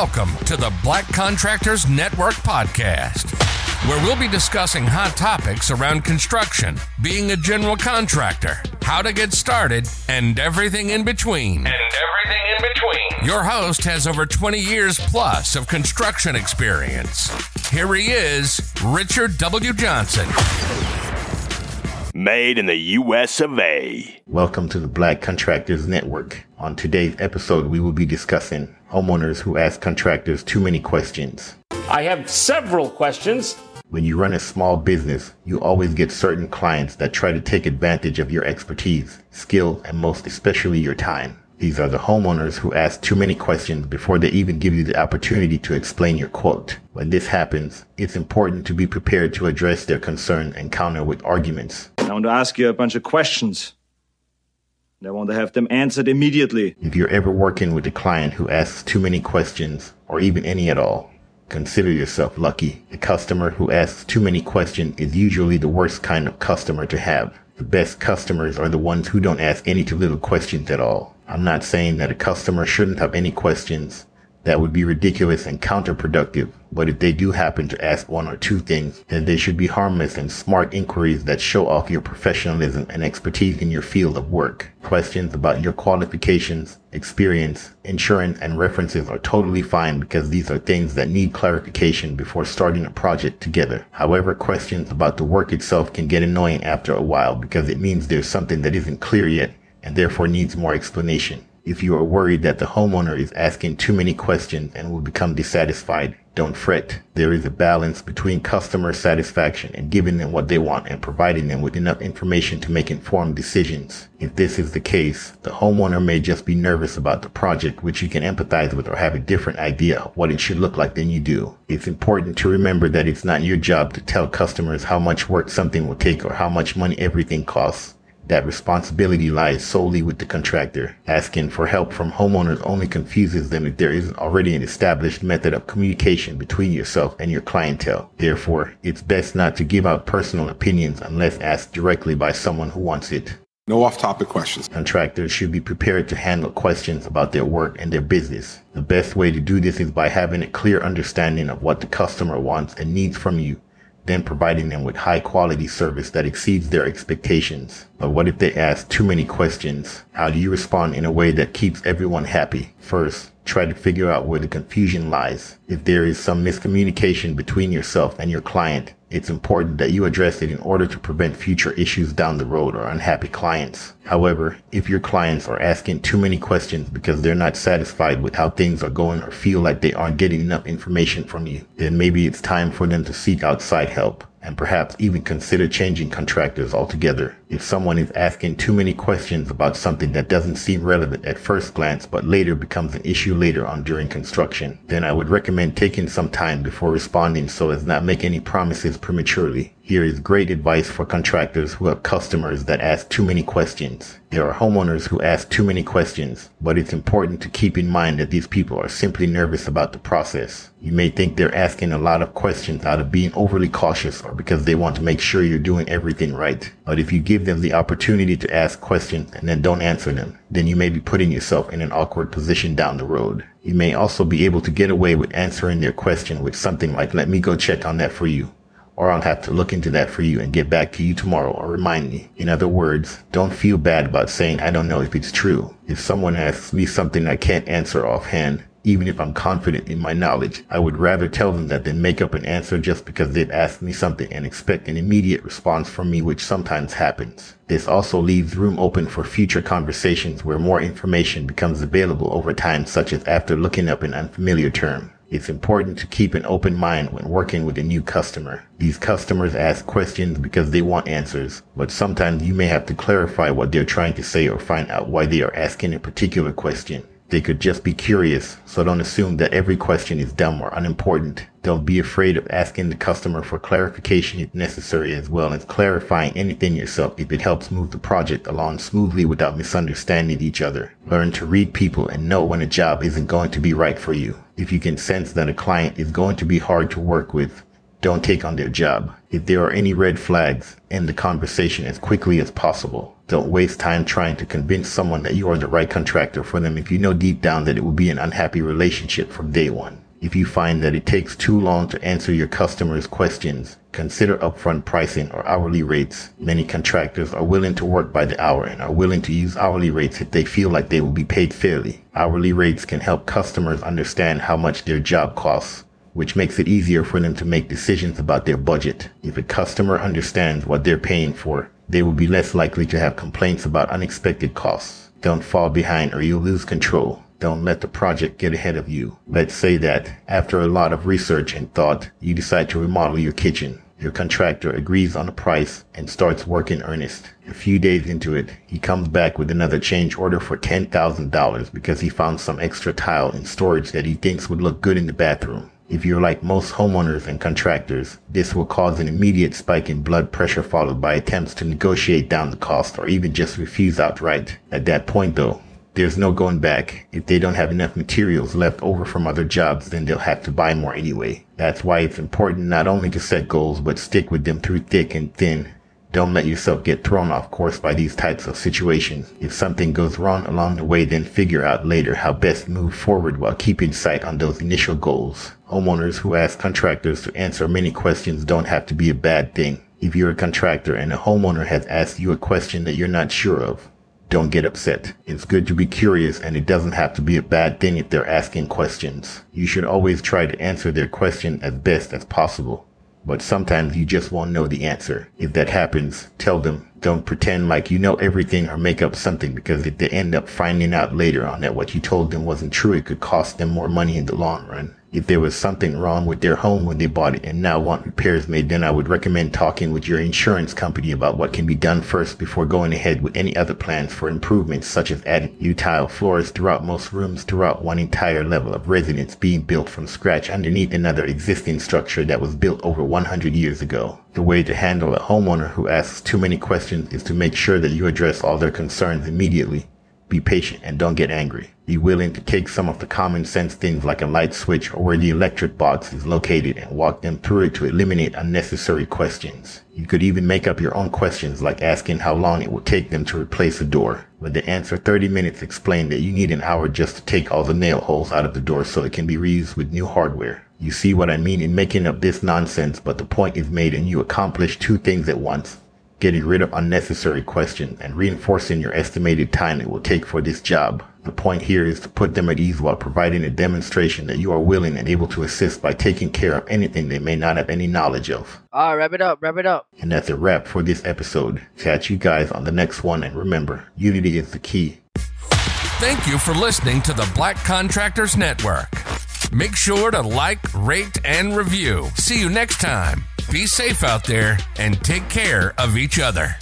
Welcome to the Black Contractors Network podcast, where we'll be discussing hot topics around construction, being a general contractor, how to get started, and everything in between. And everything in between. Your host has over 20 years plus of construction experience. Here he is, Richard W. Johnson. Made in the US of A. Welcome to the Black Contractors Network. On today's episode, we will be discussing homeowners who ask contractors too many questions. I have several questions. When you run a small business, you always get certain clients that try to take advantage of your expertise, skill, and most especially your time. These are the homeowners who ask too many questions before they even give you the opportunity to explain your quote. When this happens, it's important to be prepared to address their concern and counter with arguments. I want to ask you a bunch of questions. I want to have them answered immediately. If you're ever working with a client who asks too many questions, or even any at all, consider yourself lucky. A customer who asks too many questions is usually the worst kind of customer to have. The best customers are the ones who don't ask any too little questions at all. I'm not saying that a customer shouldn't have any questions. That would be ridiculous and counterproductive. But if they do happen to ask one or two things, then they should be harmless and smart inquiries that show off your professionalism and expertise in your field of work. Questions about your qualifications, experience, insurance, and references are totally fine because these are things that need clarification before starting a project together. However, questions about the work itself can get annoying after a while because it means there's something that isn't clear yet and therefore needs more explanation. If you are worried that the homeowner is asking too many questions and will become dissatisfied, don't fret. There is a balance between customer satisfaction and giving them what they want and providing them with enough information to make informed decisions. If this is the case, the homeowner may just be nervous about the project, which you can empathize with or have a different idea of what it should look like than you do. It's important to remember that it's not your job to tell customers how much work something will take or how much money everything costs. That responsibility lies solely with the contractor. Asking for help from homeowners only confuses them if there isn't already an established method of communication between yourself and your clientele. Therefore, it's best not to give out personal opinions unless asked directly by someone who wants it. No off topic questions. Contractors should be prepared to handle questions about their work and their business. The best way to do this is by having a clear understanding of what the customer wants and needs from you then providing them with high quality service that exceeds their expectations. But what if they ask too many questions? How do you respond in a way that keeps everyone happy? First, try to figure out where the confusion lies. If there is some miscommunication between yourself and your client, it's important that you address it in order to prevent future issues down the road or unhappy clients. However, if your clients are asking too many questions because they're not satisfied with how things are going or feel like they aren't getting enough information from you, then maybe it's time for them to seek outside help and perhaps even consider changing contractors altogether. If someone is asking too many questions about something that doesn't seem relevant at first glance but later becomes an issue later on during construction, then I would recommend taking some time before responding so as not to make any promises prematurely. Here is great advice for contractors who have customers that ask too many questions. There are homeowners who ask too many questions, but it's important to keep in mind that these people are simply nervous about the process. You may think they're asking a lot of questions out of being overly cautious or because they want to make sure you're doing everything right. But if you give them the opportunity to ask questions and then don't answer them, then you may be putting yourself in an awkward position down the road. You may also be able to get away with answering their question with something like, let me go check on that for you or I'll have to look into that for you and get back to you tomorrow or remind me. In other words, don't feel bad about saying I don't know if it's true. If someone asks me something I can't answer offhand, even if I'm confident in my knowledge, I would rather tell them that than make up an answer just because they've asked me something and expect an immediate response from me, which sometimes happens. This also leaves room open for future conversations where more information becomes available over time, such as after looking up an unfamiliar term. It's important to keep an open mind when working with a new customer. These customers ask questions because they want answers, but sometimes you may have to clarify what they're trying to say or find out why they are asking a particular question. They could just be curious, so don't assume that every question is dumb or unimportant. Don't be afraid of asking the customer for clarification if necessary as well as clarifying anything yourself if it helps move the project along smoothly without misunderstanding each other. Learn to read people and know when a job isn't going to be right for you. If you can sense that a client is going to be hard to work with, Don't take on their job. If there are any red flags, end the conversation as quickly as possible. Don't waste time trying to convince someone that you are the right contractor for them if you know deep down that it will be an unhappy relationship from day one. If you find that it takes too long to answer your customers' questions, consider upfront pricing or hourly rates. Many contractors are willing to work by the hour and are willing to use hourly rates if they feel like they will be paid fairly. Hourly rates can help customers understand how much their job costs, which makes it easier for them to make decisions about their budget. If a customer understands what they're paying for, they will be less likely to have complaints about unexpected costs. Don't fall behind or you'll lose control. Don't let the project get ahead of you. Let's say that after a lot of research and thought, you decide to remodel your kitchen. Your contractor agrees on a price and starts work in earnest. A few days into it, he comes back with another change order for $10,000 because he found some extra tile in storage that he thinks would look good in the bathroom. If you're like most homeowners and contractors, this will cause an immediate spike in blood pressure followed by attempts to negotiate down the cost or even just refuse outright. At that point though, there's no going back. If they don't have enough materials left over from other jobs, then they'll have to buy more anyway. That's why it's important not only to set goals, but stick with them through thick and thin. Don't let yourself get thrown off course by these types of situations. If something goes wrong along the way, then figure out later how best move forward while keeping sight on those initial goals. Homeowners who ask contractors to answer many questions don't have to be a bad thing. If you're a contractor and a homeowner has asked you a question that you're not sure of, don't get upset. It's good to be curious and it doesn't have to be a bad thing if they're asking questions. You should always try to answer their question as best as possible. But sometimes you just won't know the answer. If that happens, tell them. Don't pretend like you know everything or make up something because if they end up finding out later on that what you told them wasn't true, it could cost them more money in the long run. If there was something wrong with their home when they bought it and now want repairs made, then I would recommend talking with your insurance company about what can be done first before going ahead with any other plans for improvements such as adding new tile floors throughout most rooms throughout one entire level of residence being built from scratch underneath another existing structure that was built over 100 years ago. The way to handle a homeowner who asks too many questions is to make sure that you address all their concerns immediately. Be patient and don't get angry. Be willing to take some of the common sense things like a light switch or where the electric box is located and walk them through it to eliminate unnecessary questions. You could even make up your own questions like asking how long it would take them to replace a door. When the answer 30 minutes explain that you need an hour just to take all the nail holes out of the door so it can be reused with new hardware. You see what I mean in making up this nonsense, but the point is made and you accomplish two things at once getting rid of unnecessary questions, and reinforcing your estimated time it will take for this job. The point here is to put them at ease while providing a demonstration that you are willing and able to assist by taking care of anything they may not have any knowledge of. All right, wrap it up, wrap it up. And that's a wrap for this episode. Catch you guys on the next one, and remember, unity is the key. Thank you for listening to the Black Contractors Network. Make sure to like, rate, and review. See you next time. Be safe out there and take care of each other.